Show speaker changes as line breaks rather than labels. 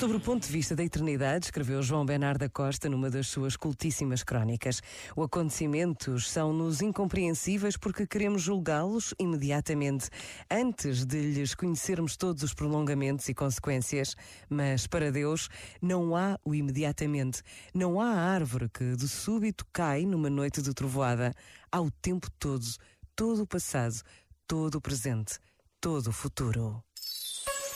Sobre o ponto de vista da eternidade, escreveu João Bernardo da Costa numa das suas cultíssimas crónicas. Os acontecimentos são-nos incompreensíveis porque queremos julgá-los imediatamente, antes de lhes conhecermos todos os prolongamentos e consequências. Mas para Deus não há o imediatamente. Não há árvore que de súbito cai numa noite de trovoada. Há o tempo todo, todo o passado, todo o presente, todo o futuro.